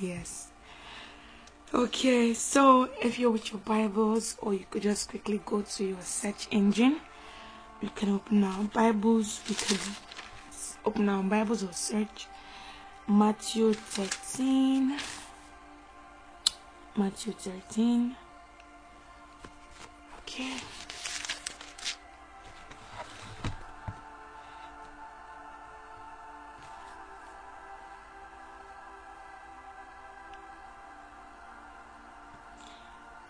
Yes. Okay, so if you're with your Bibles, or you could just quickly go to your search engine, you can open our Bibles, you can open our Bibles or search Matthew 13. Matthew 13. Okay.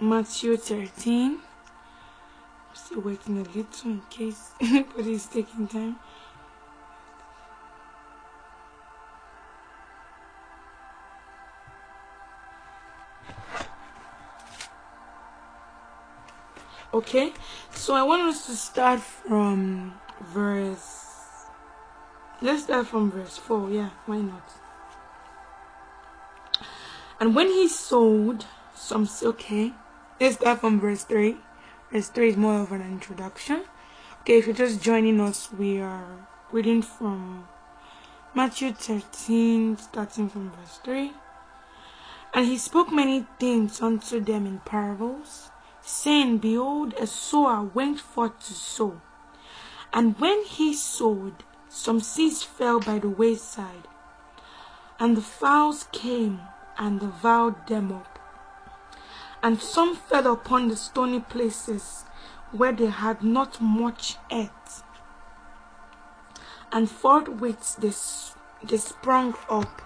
Matthew 13. I'm still waiting a little in case anybody is taking time. Okay, so I want us to start from verse. Let's start from verse 4. Yeah, why not? And when he sold some, silk okay, let's start from verse 3. Verse 3 is more of an introduction. Okay, if you're just joining us, we are reading from Matthew 13, starting from verse 3. And he spoke many things unto them in parables saying, Behold, a sower went forth to sow. And when he sowed, some seeds fell by the wayside, and the fowls came and devoured them up. And some fell upon the stony places where they had not much earth. And forthwith they, they sprung up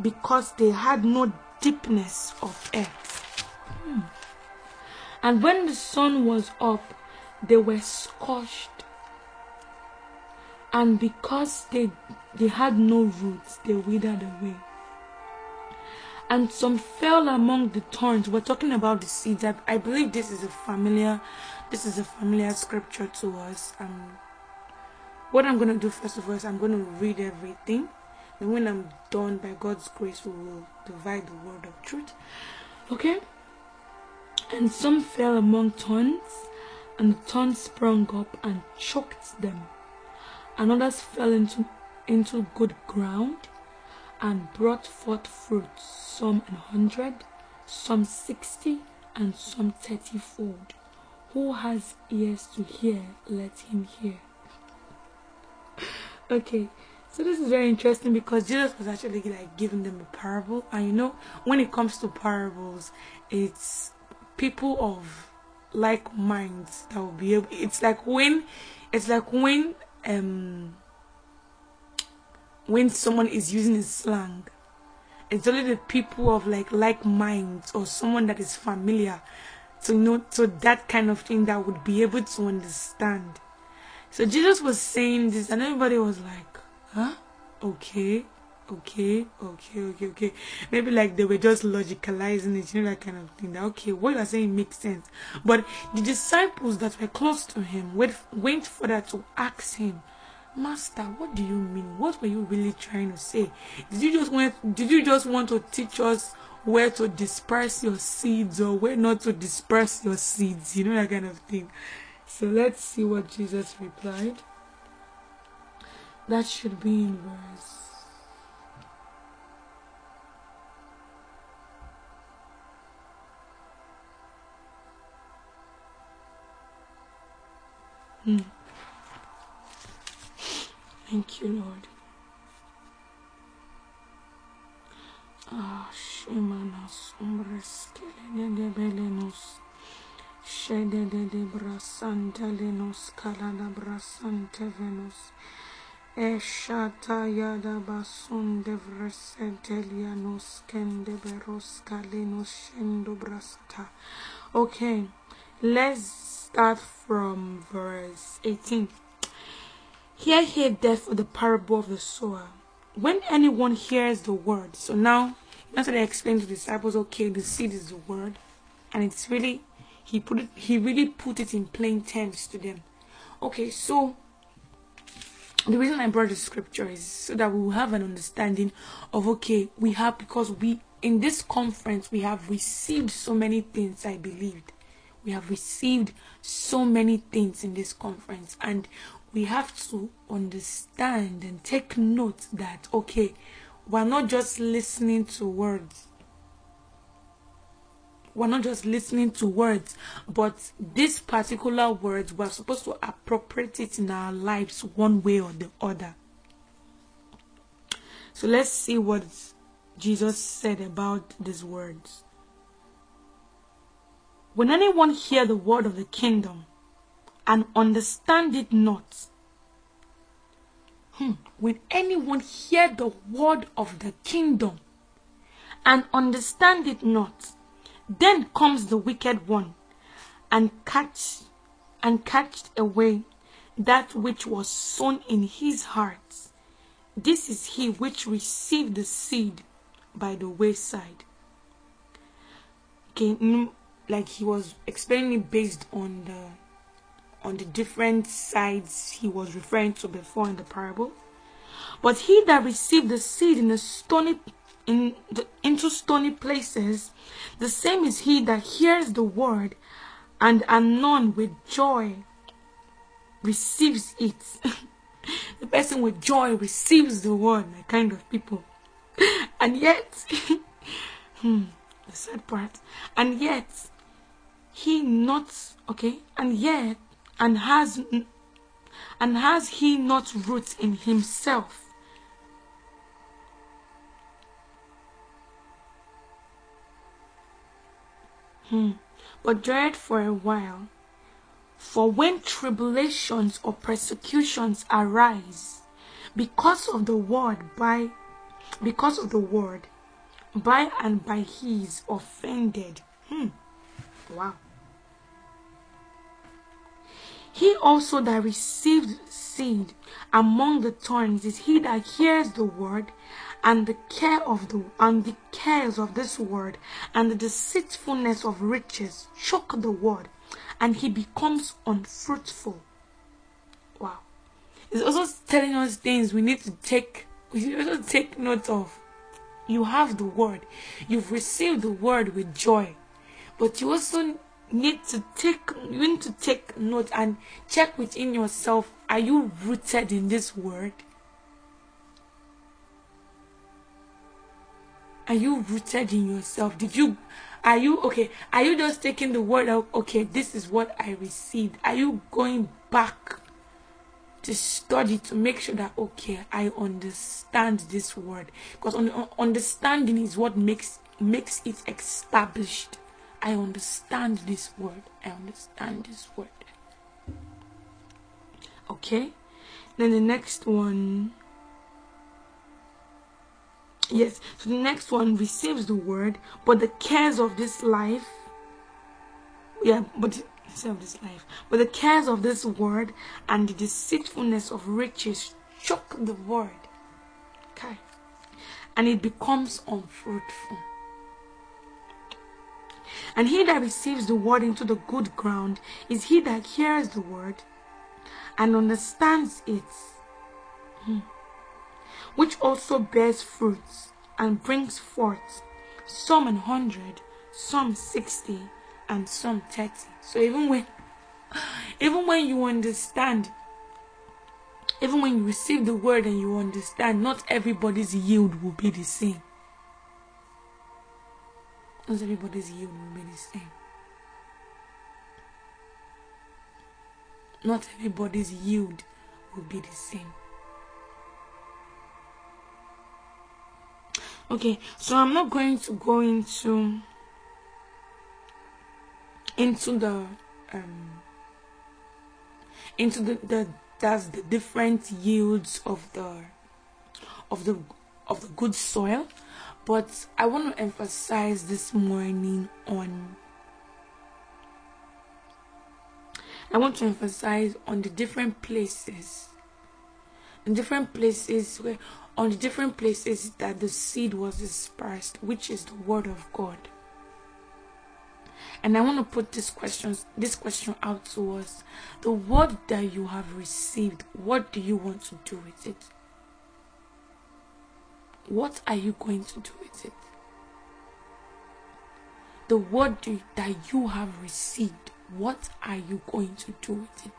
because they had no deepness of earth. Hmm. And when the sun was up, they were scorched. And because they, they had no roots, they withered away. And some fell among the thorns. We're talking about the seeds. I, I believe this is a familiar, this is a familiar scripture to us. Um, what I'm to do first of all is I'm to read everything. And when I'm done, by God's grace, we will divide the word of truth. Okay? And some fell among thorns, and the thorns sprung up and choked them. And others fell into, into good ground and brought forth fruit, some an hundred, some sixty, and some thirty fold. Who has ears to hear, let him hear. okay, so this is very interesting because Jesus was actually like giving them a parable, and you know, when it comes to parables, it's people of like minds that will be able it's like when it's like when um when someone is using a slang it's only the people of like like minds or someone that is familiar to know to that kind of thing that would be able to understand so jesus was saying this and everybody was like huh okay okay, okay, okay, okay. Maybe like they were just logicalizing it, you know, that kind of thing. That okay, what you're saying makes sense. But the disciples that were close to him went, went further to ask him, Master, what do you mean? What were you really trying to say? Did you just want did you just want to teach us where to disperse your seeds or where not to disperse your seeds? You know that kind of thing. So let's see what Jesus replied. That should be in verse Mm. Thank you, Lord. Ah, Shemanas umbres kelene de belenos. Shede de de brasante lenos kalada brasante venus. Eshata yada basun de vresentelianos kende beros kalenos shendo brasta. Okay, let's start from verse 18. Here I hear ye therefore the parable of the sower. When anyone hears the word, so now after they explain to the disciples, okay, the seed is the word, and it's really he put it he really put it in plain terms to them. Okay, so the reason I brought the scripture is so that we will have an understanding of okay, we have because we in this conference we have received so many things I believed we have received so many things in this conference and we have to understand and take note that okay we're not just listening to words we're not just listening to words, but these particular words, we're supposed to appropriate it in our lives one way or the other. So let's see what Jesus said about these words. When anyone hear the word of the kingdom and understand it not, hmm, when anyone hear the word of the kingdom and understand it not, then comes the wicked one and catch and catched away that which was sown in his heart. This is he which received the seed by the wayside. Okay, like he was explaining based on the on the different sides he was referring to before in the parable. But he that received the seed in the stony in the, into stony places, the same is he that hears the word and anon with joy receives it. the person with joy receives the word, my kind of people. and yet, hmm, the sad part, and yet, he not, okay, and yet, and has, and has he not roots in himself? Hmm. But dread for a while. For when tribulations or persecutions arise because of the word by because of the word by and by he is offended. Hmm. Wow. He also that received seed among the thorns is he that hears the word and the care of the and the cares of this word and the deceitfulness of riches choke the word and he becomes unfruitful. Wow. It's also telling us things we need to take we need to take note of. You have the word. You've received the word with joy. But you also need to take you need to take note and check within yourself are you rooted in this word Are you rooted in yourself? Did you, are you, okay, are you just taking the word of, okay, this is what I received? Are you going back to study to make sure that, okay, I understand this word? Because understanding is what makes, makes it established. I understand this word. I understand this word. Okay? Then the next one Yes, so the next one receives the word, but the cares of this life, yeah, but of this life, but the cares of this word and the deceitfulness of riches choke the word. Okay. And it becomes unfruitful. And he that receives the word into the good ground is he that hears the word and understands it. Hmm which also bears fruits and brings forth some an hundred, some sixty, and some thirty. So even when even when you understand, even when you receive the word and you understand, not everybody's yield will be the same. Not everybody's yield will be the same. Not everybody's yield will be the same. okay so i'm not going to go into into the um into the, the that's the different yields of the of the of the good soil but i want to emphasize this morning on i want to emphasize on the different places in different places where on the different places that the seed was dispersed, which is the word of God. And I want to put this question this question out to us. The word that you have received, what do you want to do with it? What are you going to do with it? The word that you have received, what are you going to do with it?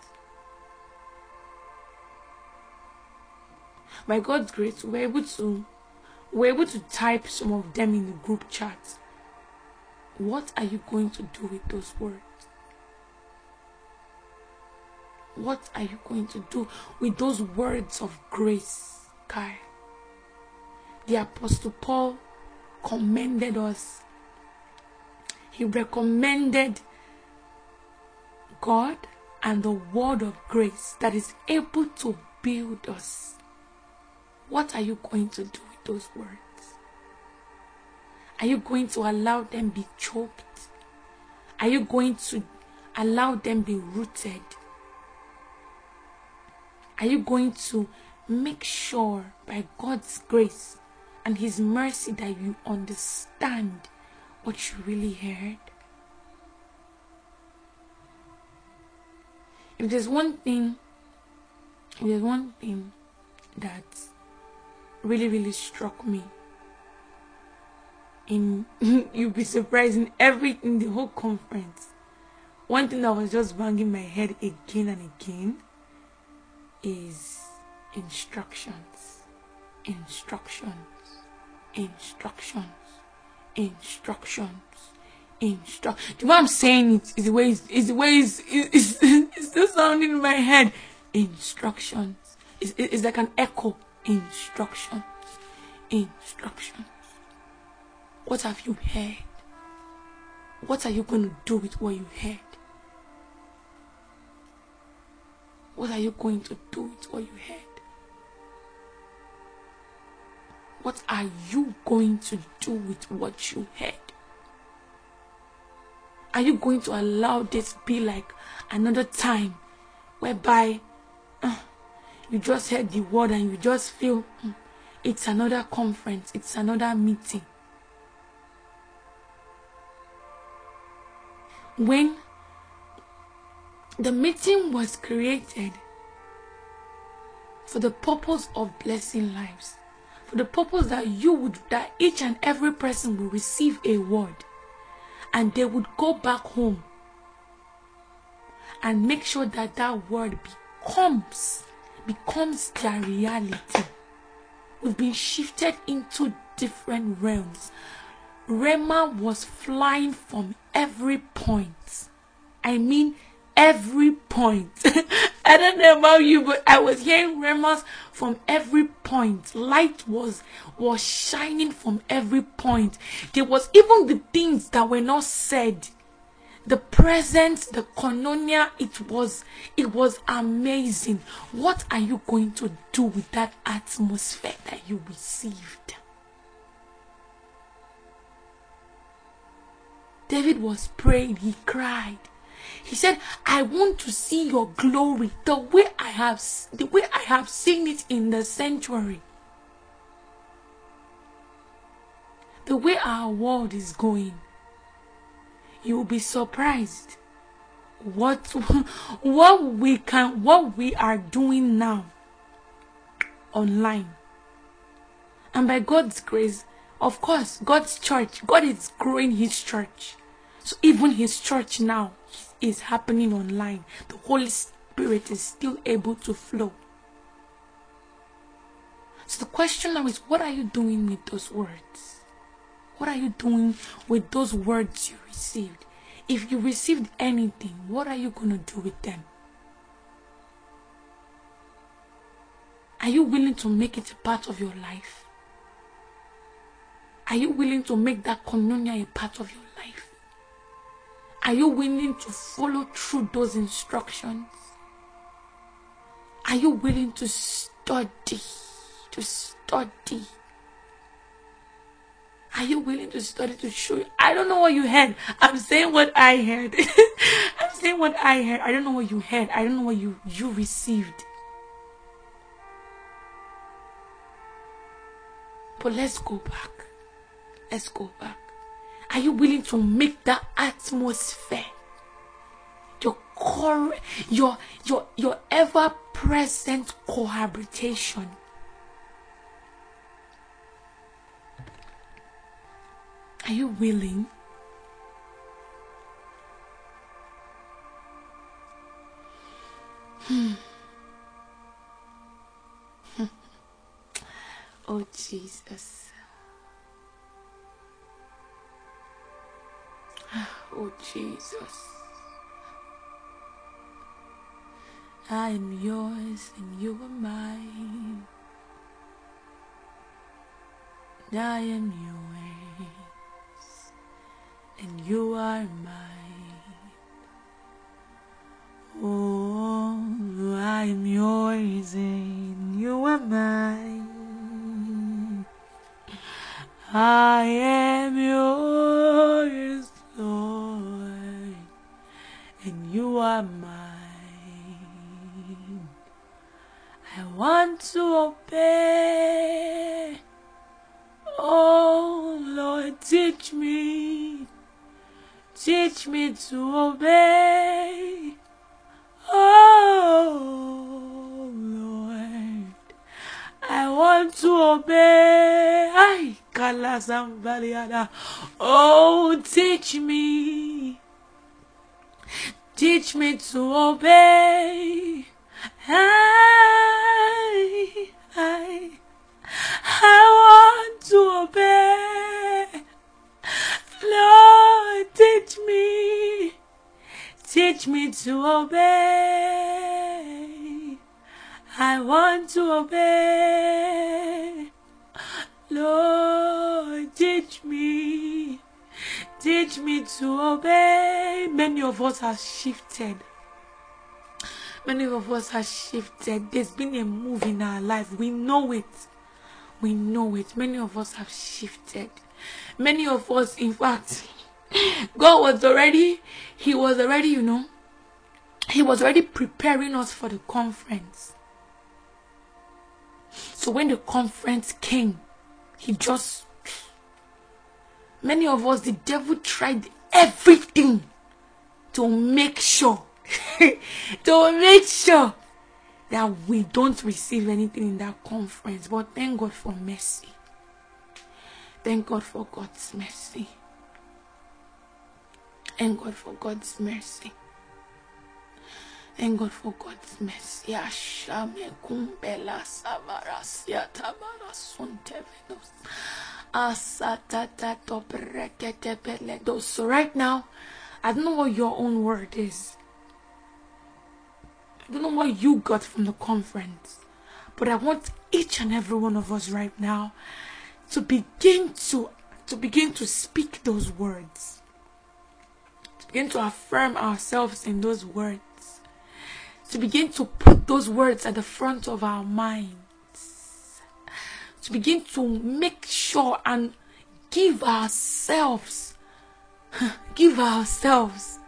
by God's grace, we are able to we're able to type some of them in the group chat. What are you going to do with those words? What are you going to do with those words of grace, Kai? The Apostle Paul commended us. He recommended God and the word of grace that is able to build us. What are you going to do with those words? Are you going to allow them be choked? Are you going to allow them be rooted? Are you going to make sure by God's grace and His mercy that you understand what you really heard? If there's one thing, if there's one thing that really, really struck me in you'll be surprised in every in the whole conference. One thing that was just banging my head again and again is instructions. instructions. Instructions. Instructions. Instructions. Instruct. The way I'm saying it is the way it's, is the way it's, it's, it's still sounding in my head. Instructions. It's, it's like an echo. Instructions. Instructions. What have you heard? What are you going to do with what you heard? What are you going to do with what you heard? What are you going to do with what you heard? Are you going to allow this be like another time whereby uh, you just heard the word and you just feel mm, it's another conference, it's another meeting? When the meeting was created for the purpose of blessing lives, for the purpose that you would, that each and every person will receive a word and they would go back home and make sure that that word becomes becomes their reality. We've been shifted into different realms. Rhema was flying from every point. I mean every point i don't know about you but i was hearing rhemas from every point. Light was was shining from every point. There was even the things that were not said. The presence the koinonia it was it was amazing. What are you going to do with that atmosphere that you received? David was praying. He cried he said, I want to see your glory the way I have the way I have seen it in the sanctuary. The way our world is going. You will be surprised what what we can what we are doing now online. And by God's grace, of course, God's church, God is growing his church. So even his church now is happening online. The Holy Spirit is still able to flow. So the question now is what are you doing with those words? What are you doing with those words you received? If you received anything, what are you going to do with them? Are you willing to make it a part of your life? Are you willing to make that communion a part of your life? Are you willing to follow through those instructions? Are you willing to study? To study? Are you willing to study to show you? I don't know what you heard. I'm saying what I heard. I'm saying what I heard. I don't know what you heard. I don't know what you, you received. But let's go back. Let's go back. Are you willing to make that atmosphere your core, your your your ever-present cohabitation? Are you willing? Hmm. oh Jesus. Oh, Jesus. I am yours and you are mine. I am yours and you are mine. Oh, I am yours and you are mine. I am yours, and you are mine. I want to obey. Oh Lord, teach me, teach me to obey. Oh Lord, I want to obey. Ay. Oh, teach me, teach me to obey. I, I, I want to obey. Lord, teach me, teach me to obey. I want to obey. Lord, teach me, teach me to obey. Many of us have shifted. Many of us have shifted. There's been a move in our life. We know it. We know it. Many of us have shifted. Many of us, in fact, God was already, He was already, you know, He was already preparing us for the conference. So when the conference came, He just, many of us, the devil tried everything to make sure, to make sure that we don't receive anything in that conference. But thank God for mercy. Thank God for God's mercy. Thank God for God's mercy. Thank God for God's mercy. Ashame kumbela sabarasia tabara suntevenos. Asatata toprekete peledos. So right now, I don't know what your own word is. I don't know what you got from the conference, but I want each and every one of us right now to begin to to begin to speak those words. To begin to affirm ourselves in those words. To begin to put those words at the front of our minds. To begin to make sure and give ourselves give ourselves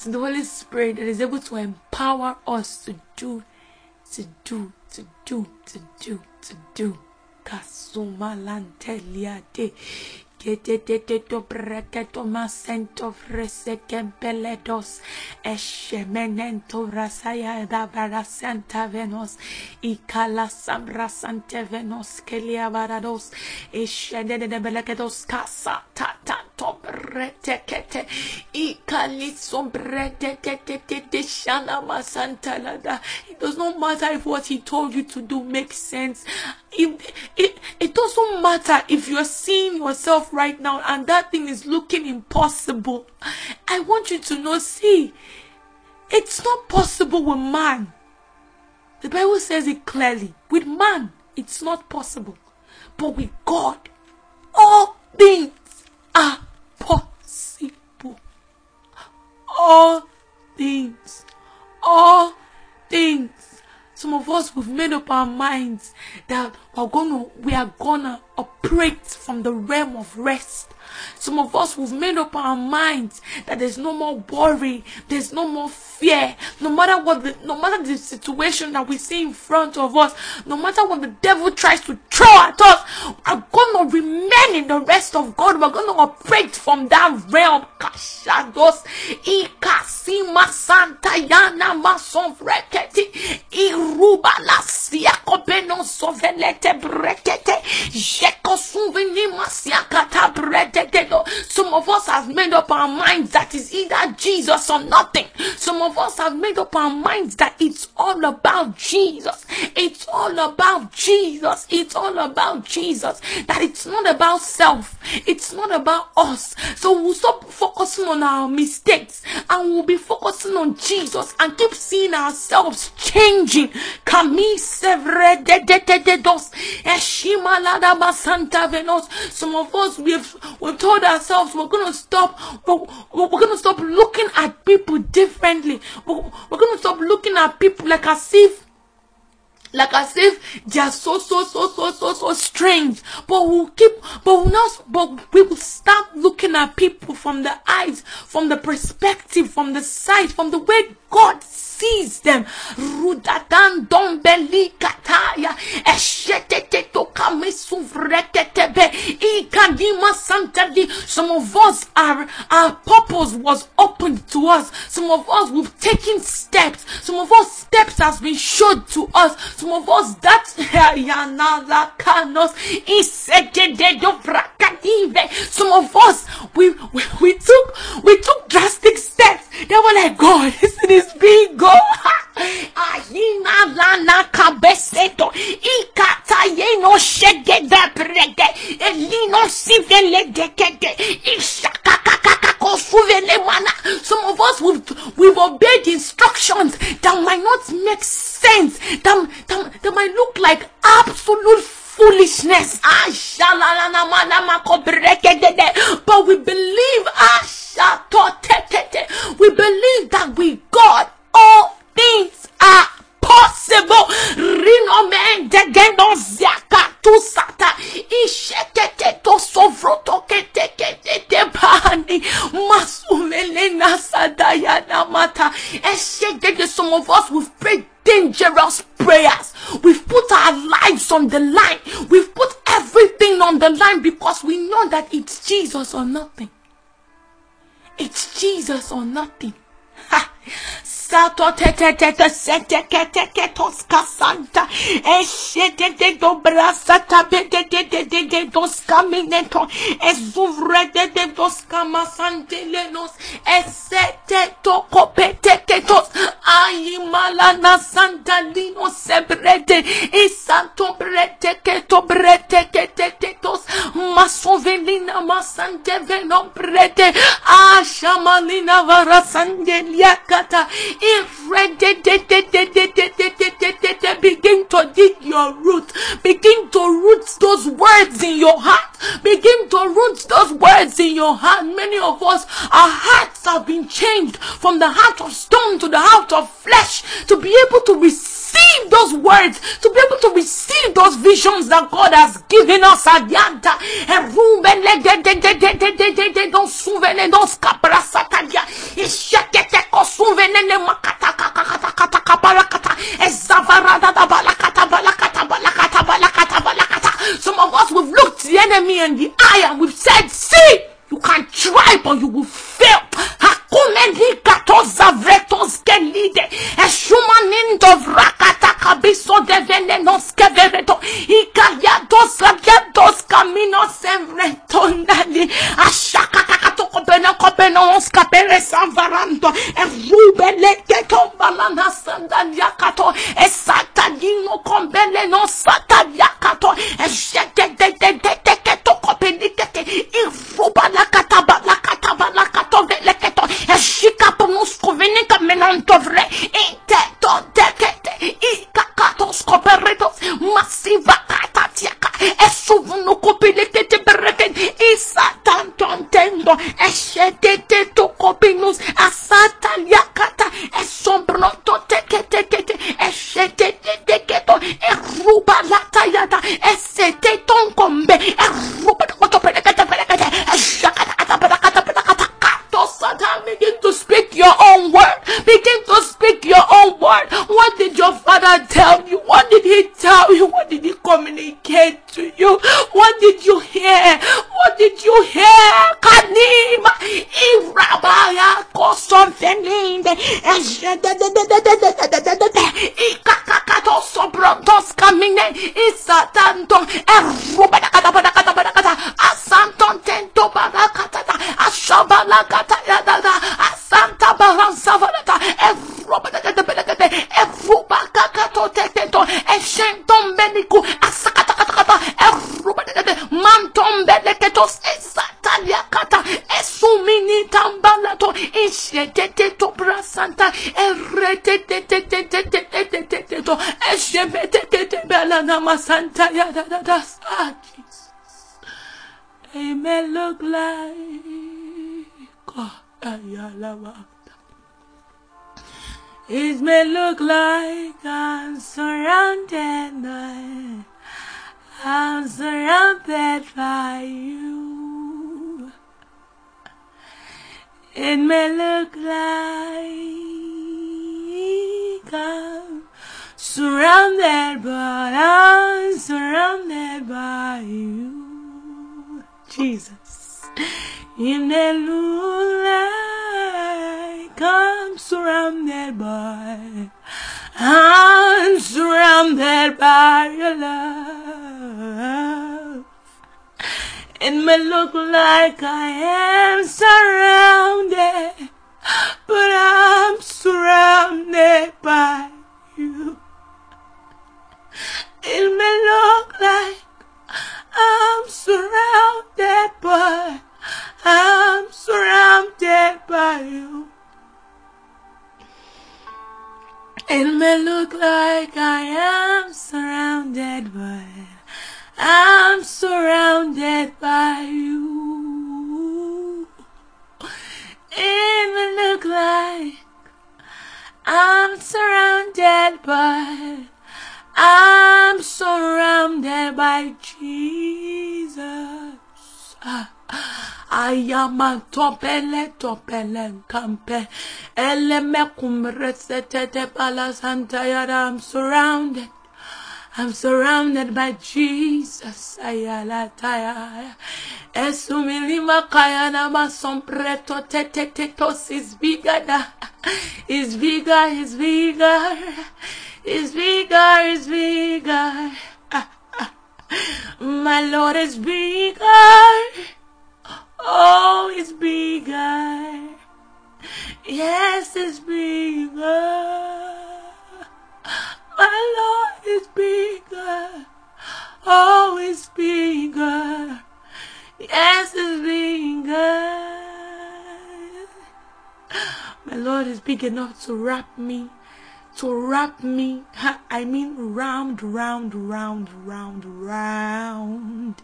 to the Holy Spirit that is able to empower us to do, to do, to do, to do, to do. Keteteto breketo masento fresekempeledos eshemenento rasaya da barasanta venos ikala sambra sante venos kelia barados eshede de belekedos kasa ta bretekete ikali sombrete tete tete shana masanta lada it does not matter if what he told you to do makes sense it, it, it doesn't matter if you're seeing yourself right now and that thing is looking impossible. I want you to know, see, it's not possible with man. The Bible says it clearly. With man, it's not possible. But with God, all things are possible. All things. All things. Some of us we've made up our minds that we're gonna we are gonna operate from the realm of rest. Some of us we've made up our minds that there's no more worry, there's no more fear. No matter what the no matter the situation that we see in front of us, no matter what the devil tries to throw at us, remain in the rest of God. We're gonna operate from that realm. Mason iruba la sovelete jeko Some of us have made up our minds that is either Jesus or nothing. Some of us have made up our minds that it's all about Jesus. It's all about Jesus. It's all about Jesus. That it's not about self. It's not about us. So we'll stop focusing on our mistakes and we'll be focusing on Jesus and keep seeing ourselves changing. Some of us we've we've told ourselves we're gonna stop we're, we're gonna stop looking at people differently. We're, we're gonna stop looking at people like as if like as if they are so so so so so so strange. But we'll keep but we'll not but we will start looking at people from the eyes from the perspective from the side from the way god them rudatan dombeli kataya eshetete santadi some of us are, our purpose was opened to us. Some of us we've taken steps. Some of us steps has been showed to us. Some of us that some of us we, we we took we took drastic steps. They were like god this is big god some of us we've, we've obeyed instructions that might not make sense that, that, that might look like absolute foolishness. But we believe, we believe that with God all things are possible. Rino men de geno ziaka tu sata. Ishekete to sovroto kete kete te pani. Masumele nasadaya namata. Eshekete some of us will pray dangerous prayers. We've put our lives on the line. We've put everything on the line because we know that it's Jesus or nothing. It's Jesus or nothing. Ha. Sato te te te te se te ke te ke toska santa. Eshe te te do brasa ta be te te te te te doska mineto. Ezuvre te te doska masante lenos. Ese te to kope te te tos. Ayi malana santa lino sebrete. Isanto brete ke to brete ke te te tos. Masovelina masante venom brete. Ashamalina vara sandeliakata. Begin to dig your root. Begin to root those words in your heart. Begin to root those words in your heart. Many of us, our hearts have been changed from the heart of stone to the heart of flesh to be able to receive those words, to be able to receive those visions that God has given us. Don't. Ishakete kosuvenene makata kata da. Some of us we've looked the enemy in the eye and we've said, see, you can try but you will fail. Hakumeni katoza vretos kelide. Eshumaninto vrakata caminos semretondali. Ashaka kakato kopena kopena ons kapere sanvarando. Erubele ketombalana sandaliakato. Esatadino kombele no sataliakato. Eshete Ikakakato masanta yadada ah Jesus it may look like it may look like I'm surrounded by I'm surrounded by you. It may look like I'm surrounded, but I'm surrounded by you. Jesus. In the moonlight, I'm surrounded by, I'm surrounded by your love. It may look like I am surrounded, but I'm surrounded by you. It may look like I'm surrounded by, I'm surrounded by you. It may look like I am surrounded by, I'm surrounded by you. It may look like I'm surrounded by, I'm surrounded by Jesus. Ayama topele topele kampe. Ele me kumre sete te palasanta yara. I'm surrounded. I'm surrounded by Jesus. Ayala taya. Esumilima kaya na masompreto tete tetos is bigger. Is bigger, is bigger. Is bigger, is bigger. My Lord is bigger. Big enough to wrap me to wrap me, I mean round, round, round, round, round.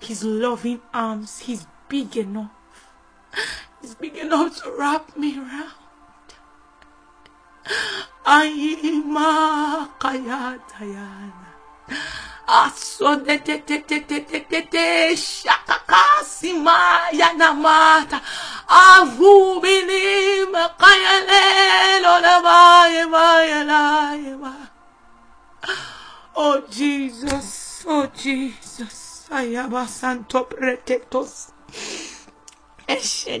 His loving arms, he's big enough. He's big enough to wrap me around. Aima kaya tayana shakakasimaya namata avubilima kayalelo lamaye mayelaye Oh Jesus, oh Jesus, I am a santo pretetos. Eshe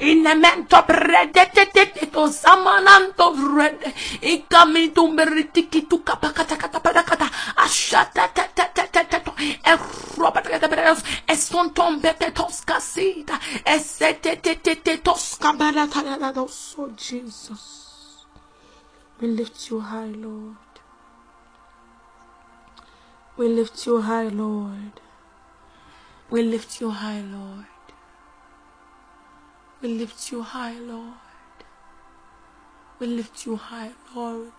in the mento inamento bredeteteto samananto vrede ikamitu meritikituka kapakatakatapakata ashatatatatatato erobatakatabredos Tosca kasita esetetetetetos kabalatalados oh Jesus we lift you high Lord we lift you high Lord we lift you high Lord we lift you high, Lord. We lift you high, Lord.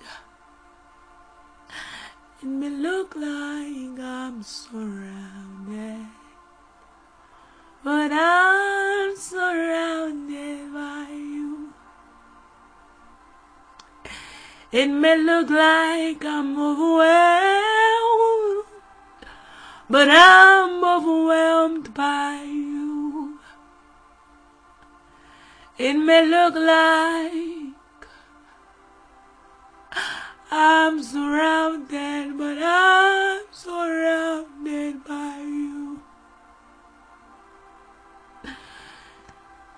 It may look like I'm surrounded, but I'm surrounded by you. It may look like I'm overwhelmed, but I'm overwhelmed by you. It may look like I'm surrounded, but I'm surrounded by you.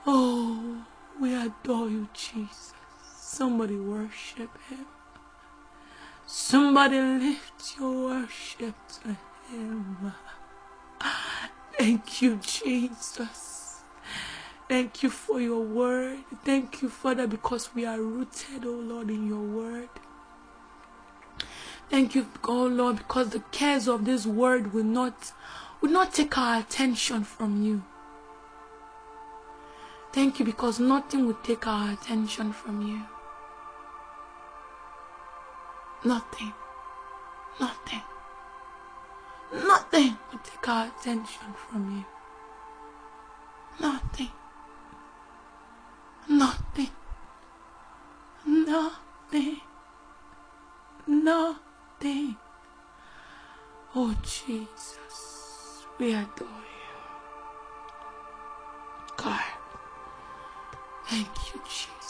Oh, we adore you, Jesus. Somebody worship him. Somebody lift your worship to him. Thank you, Jesus. Thank you for your word. Thank you, Father, because we are rooted, oh Lord, in your word. Thank you, oh Lord, because the cares of this world will not will not take our attention from you. Thank you because nothing will take our attention from you. Nothing. Nothing. Nothing will take our attention from you. Nothing. Nothing. Nothing. Nothing. Oh Jesus, we adore you. God, thank you, Jesus.